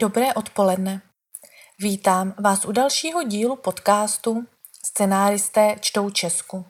Dobré odpoledne. Vítám vás u dalšího dílu podcastu Scenáristé čtou Česku.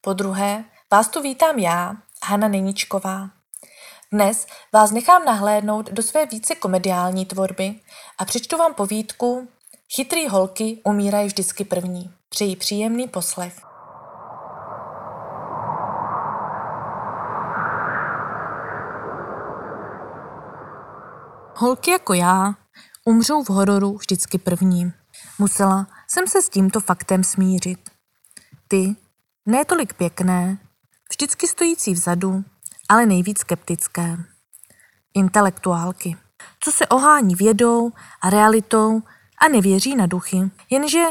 Po druhé vás tu vítám já, Hana Neničková. Dnes vás nechám nahlédnout do své více komediální tvorby a přečtu vám povídku Chytrý holky umírají vždycky první. Přeji příjemný poslech. Holky jako já umřou v hororu vždycky první. Musela jsem se s tímto faktem smířit. Ty, ne tolik pěkné, vždycky stojící vzadu, ale nejvíc skeptické. Intelektuálky, co se ohání vědou a realitou a nevěří na duchy. Jenže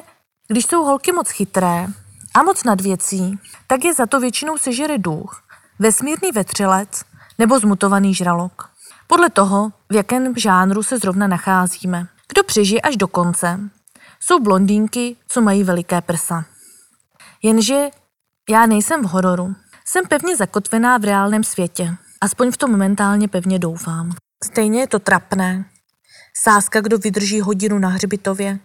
když jsou holky moc chytré a moc nad věcí, tak je za to většinou sežere duch, vesmírný vetřelec nebo zmutovaný žralok. Podle toho, v jakém žánru se zrovna nacházíme. Kdo přežije až do konce, jsou blondýnky, co mají veliké prsa. Jenže já nejsem v hororu. Jsem pevně zakotvená v reálném světě. Aspoň v tom momentálně pevně doufám. Stejně je to trapné. Sáska, kdo vydrží hodinu na hřbitově.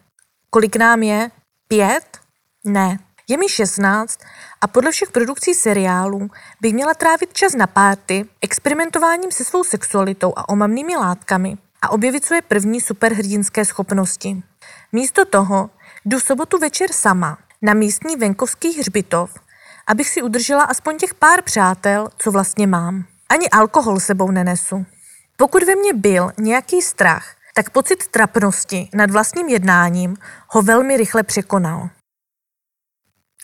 Kolik nám je? Pět? Ne. Je mi 16 a podle všech produkcí seriálů bych měla trávit čas na párty, experimentováním se svou sexualitou a omamnými látkami a objevit své první superhrdinské schopnosti. Místo toho jdu v sobotu večer sama na místní venkovský hřbitov, abych si udržela aspoň těch pár přátel, co vlastně mám. Ani alkohol sebou nenesu. Pokud ve mně byl nějaký strach, tak pocit trapnosti nad vlastním jednáním ho velmi rychle překonal.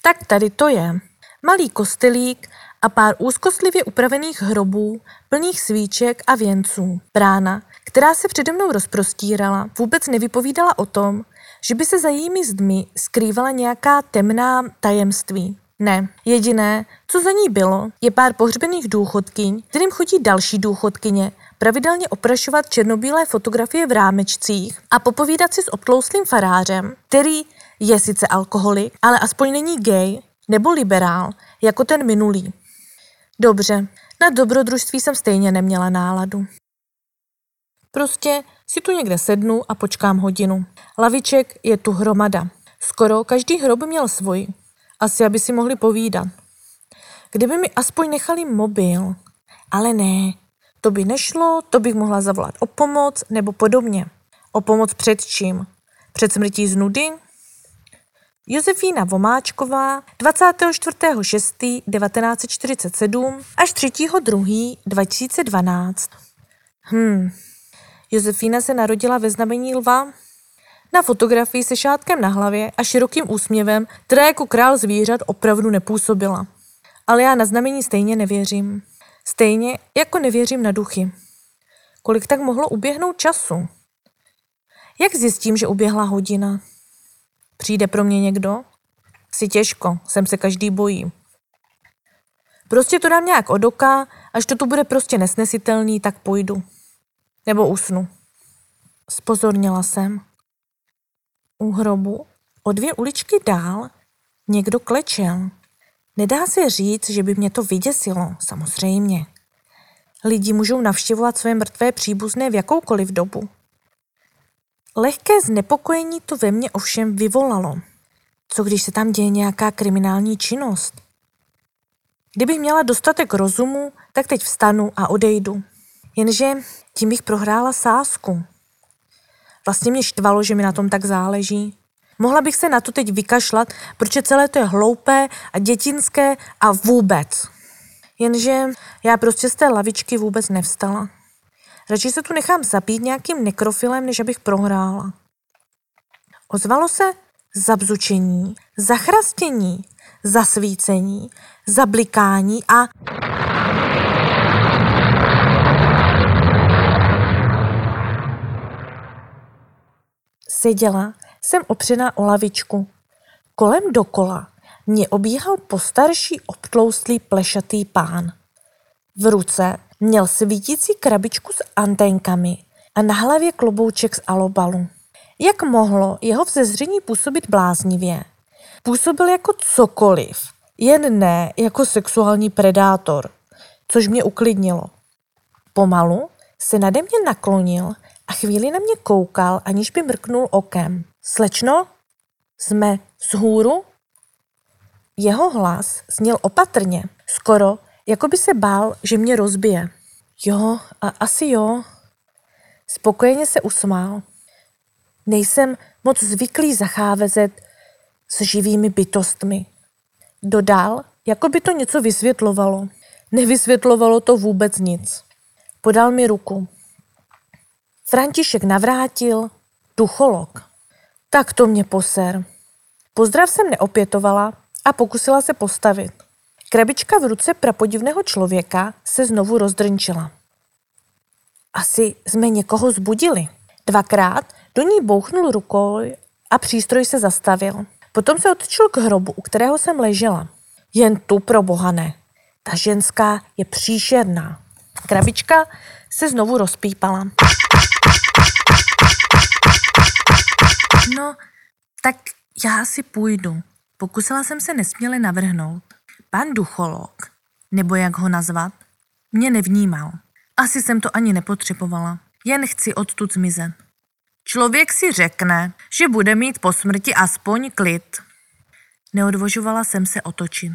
Tak tady to je. Malý kostelík a pár úzkostlivě upravených hrobů, plných svíček a věnců. Brána, která se přede mnou rozprostírala, vůbec nevypovídala o tom, že by se za jejími zdmi skrývala nějaká temná tajemství. Ne, jediné, co za ní bylo, je pár pohřbených důchodkyň, kterým chodí další důchodkyně, pravidelně oprašovat černobílé fotografie v rámečcích a popovídat si s obtlouslým farářem, který je sice alkoholik, ale aspoň není gay nebo liberál, jako ten minulý. Dobře, na dobrodružství jsem stejně neměla náladu. Prostě si tu někde sednu a počkám hodinu. Laviček je tu hromada. Skoro každý hrob měl svůj. Asi, aby si mohli povídat. Kdyby mi aspoň nechali mobil. Ale ne, to by nešlo, to bych mohla zavolat o pomoc nebo podobně. O pomoc před čím? Před smrtí z nudy? Josefína Vomáčková 24.6.1947 až 3.2.2012. Hmm. Josefína se narodila ve znamení lva. Na fotografii se šátkem na hlavě a širokým úsměvem, která jako král zvířat opravdu nepůsobila. Ale já na znamení stejně nevěřím. Stejně jako nevěřím na duchy. Kolik tak mohlo uběhnout času? Jak zjistím, že uběhla hodina? Přijde pro mě někdo? Si těžko, sem se každý bojí. Prostě to dám nějak od oka, až to tu bude prostě nesnesitelný, tak půjdu. Nebo usnu. Spozornila jsem. U hrobu o dvě uličky dál někdo klečel. Nedá se říct, že by mě to vyděsilo, samozřejmě. Lidi můžou navštěvovat své mrtvé příbuzné v jakoukoliv dobu. Lehké znepokojení to ve mně ovšem vyvolalo. Co když se tam děje nějaká kriminální činnost? Kdybych měla dostatek rozumu, tak teď vstanu a odejdu. Jenže tím bych prohrála sásku. Vlastně mě štvalo, že mi na tom tak záleží. Mohla bych se na to teď vykašlat, protože celé to je hloupé a dětinské a vůbec. Jenže já prostě z té lavičky vůbec nevstala. Radši se tu nechám zabít nějakým nekrofilem, než abych prohrála. Ozvalo se zabzučení, zachrastění, zasvícení, zablikání a... Seděla jsem opřená o lavičku. Kolem dokola mě obíhal postarší obtloustlý plešatý pán. V ruce Měl svítící krabičku s anténkami a na hlavě klobouček z alobalu. Jak mohlo jeho vzezření působit bláznivě? Působil jako cokoliv, jen ne jako sexuální predátor, což mě uklidnilo. Pomalu se nade mě naklonil a chvíli na mě koukal, aniž by mrknul okem. Slečno, jsme z hůru? Jeho hlas zněl opatrně, skoro, jako by se bál, že mě rozbije. Jo, a asi jo. Spokojeně se usmál. Nejsem moc zvyklý zacházet s živými bytostmi. Dodal, jako by to něco vysvětlovalo. Nevysvětlovalo to vůbec nic. Podal mi ruku. František navrátil, ducholog. Tak to mě poser. Pozdrav jsem neopětovala a pokusila se postavit. Krabička v ruce prapodivného člověka se znovu rozdrnčila. Asi jsme někoho zbudili. Dvakrát do ní bouchnul rukou a přístroj se zastavil. Potom se otočil k hrobu, u kterého jsem ležela. Jen tu pro boha ne. Ta ženská je příšerná. Krabička se znovu rozpípala. No, tak já si půjdu. Pokusila jsem se nesměle navrhnout. Pan ducholog, nebo jak ho nazvat, mě nevnímal. Asi jsem to ani nepotřebovala. Jen chci odtud zmizet. Člověk si řekne, že bude mít po smrti aspoň klid. Neodvožovala jsem se otočit.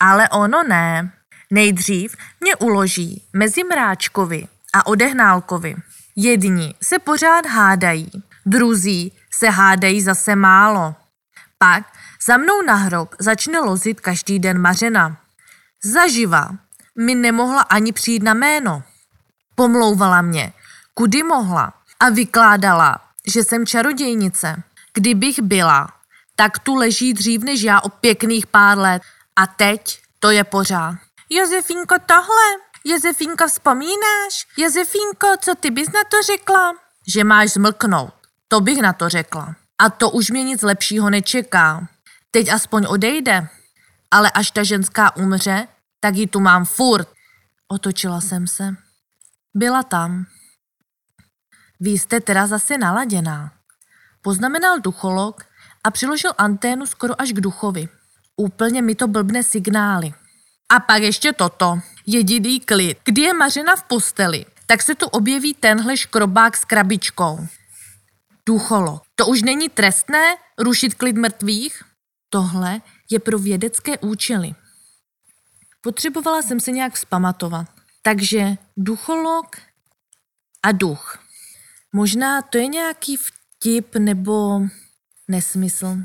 Ale ono ne. Nejdřív mě uloží mezi Mráčkovi a Odehnálkovi. Jedni se pořád hádají, druzí se hádají zase málo. Pak za mnou na hrob začne lozit každý den Mařena. Zaživa mi nemohla ani přijít na jméno. Pomlouvala mě, kudy mohla a vykládala, že jsem čarodějnice. Kdybych byla, tak tu leží dřív než já o pěkných pár let a teď to je pořád. Josefínko, tohle? Josefínko, vzpomínáš? Josefínko, co ty bys na to řekla? Že máš zmlknout. To bych na to řekla. A to už mě nic lepšího nečeká. Teď aspoň odejde. Ale až ta ženská umře, tak ji tu mám furt. Otočila jsem se. Byla tam. Vy jste teda zase naladěná. Poznamenal ducholog a přiložil anténu skoro až k duchovi. Úplně mi to blbne signály. A pak ještě toto. Jediný klid. Kdy je Mařena v posteli, tak se tu objeví tenhle škrobák s krabičkou. Ducholo. To už není trestné rušit klid mrtvých? Tohle je pro vědecké účely. Potřebovala jsem se nějak vzpamatovat. Takže ducholog a duch. Možná to je nějaký vtip nebo nesmysl.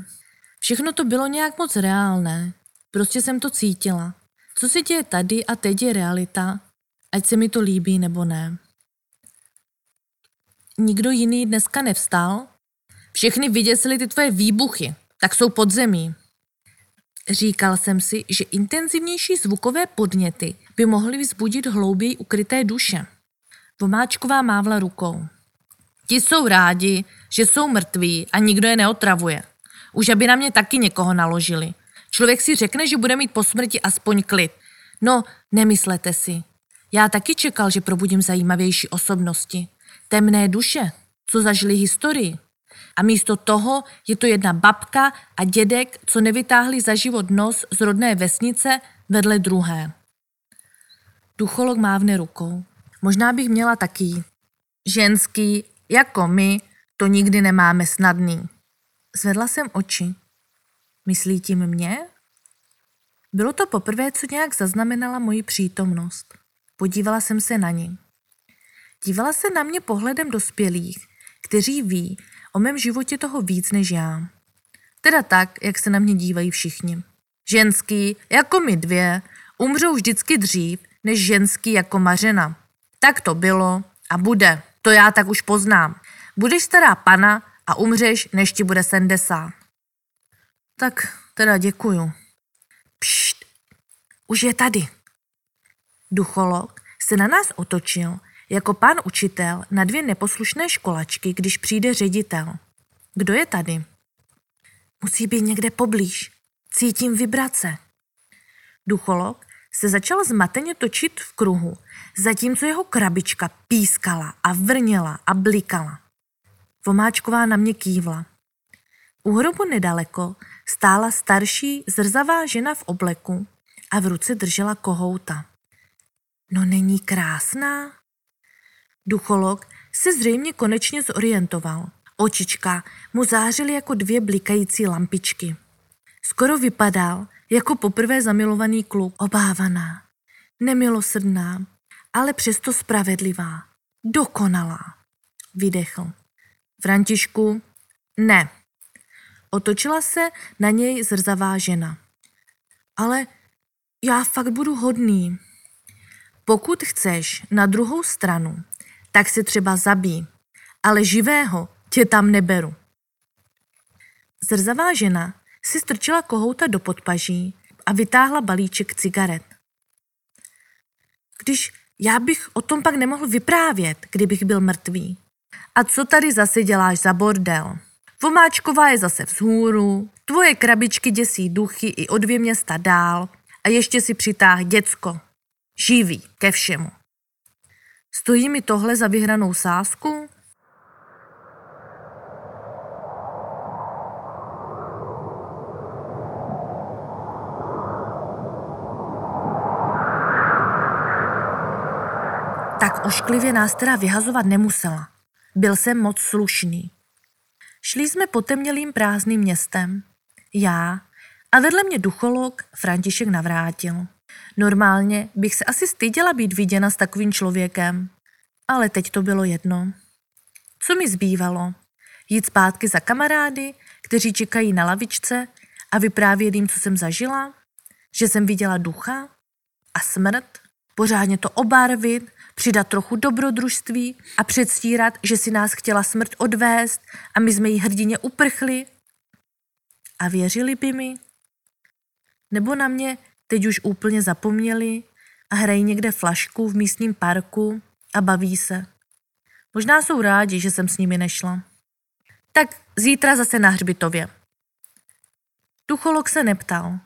Všechno to bylo nějak moc reálné. Prostě jsem to cítila. Co se děje tady a teď je realita, ať se mi to líbí nebo ne. Nikdo jiný dneska nevstal? Všechny vyděsily ty tvoje výbuchy, tak jsou pod zemí. Říkal jsem si, že intenzivnější zvukové podněty by mohly vzbudit hlouběji ukryté duše. Vomáčková mávla rukou. Ti jsou rádi, že jsou mrtví a nikdo je neotravuje. Už aby na mě taky někoho naložili. Člověk si řekne, že bude mít po smrti aspoň klid. No, nemyslete si. Já taky čekal, že probudím zajímavější osobnosti. Temné duše, co zažili historii. A místo toho je to jedna babka a dědek, co nevytáhli za život nos z rodné vesnice vedle druhé. Ducholog mávne rukou. Možná bych měla taky. Ženský, jako my, to nikdy nemáme snadný. Zvedla jsem oči. Myslí tím mě? Bylo to poprvé, co nějak zaznamenala moji přítomnost. Podívala jsem se na ní. Dívala se na mě pohledem dospělých, kteří ví o mém životě toho víc než já. Teda tak, jak se na mě dívají všichni. Ženský, jako my dvě, umřou vždycky dřív, než ženský jako Mařena. Tak to bylo a bude. To já tak už poznám. Budeš stará pana a umřeš, než ti bude 70. Tak teda děkuju. Pšt, už je tady. Ducholog se na nás otočil jako pan učitel na dvě neposlušné školačky, když přijde ředitel. Kdo je tady? Musí být někde poblíž. Cítím vibrace. Ducholog se začal zmateně točit v kruhu, zatímco jeho krabička pískala a vrněla a blikala. Vomáčková na mě kývla. U hrobu nedaleko stála starší zrzavá žena v obleku a v ruce držela kohouta. No není krásná? Ducholog se zřejmě konečně zorientoval. Očička mu zářily jako dvě blikající lampičky. Skoro vypadal jako poprvé zamilovaný kluk, obávaná, nemilosrdná, ale přesto spravedlivá, dokonalá. Vydechl. Františku, ne. Otočila se na něj zrzavá žena. Ale já fakt budu hodný. Pokud chceš na druhou stranu, tak se třeba zabí, ale živého tě tam neberu. Zrzavá žena si strčila kohouta do podpaží a vytáhla balíček cigaret. Když já bych o tom pak nemohl vyprávět, kdybych byl mrtvý. A co tady zase děláš za bordel? Vomáčková je zase vzhůru, tvoje krabičky děsí duchy i o dvě města dál a ještě si přitáh děcko. Živý, ke všemu. Stojí mi tohle za vyhranou sázku? Tak ošklivě nás teda vyhazovat nemusela. Byl jsem moc slušný. Šli jsme potemnělým prázdným městem. Já a vedle mě ducholog František navrátil. Normálně bych se asi styděla být viděna s takovým člověkem, ale teď to bylo jedno. Co mi zbývalo? Jít zpátky za kamarády, kteří čekají na lavičce a vyprávět jim, co jsem zažila? Že jsem viděla ducha a smrt? Pořádně to obarvit, přidat trochu dobrodružství a předstírat, že si nás chtěla smrt odvést a my jsme jí hrdině uprchli? A věřili by mi? Nebo na mě teď už úplně zapomněli a hrají někde flašku v místním parku a baví se. Možná jsou rádi, že jsem s nimi nešla. Tak zítra zase na hřbitově. Tucholog se neptal.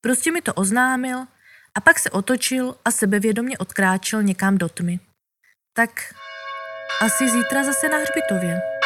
Prostě mi to oznámil a pak se otočil a sebevědomně odkráčel někam do tmy. Tak asi zítra zase na hřbitově.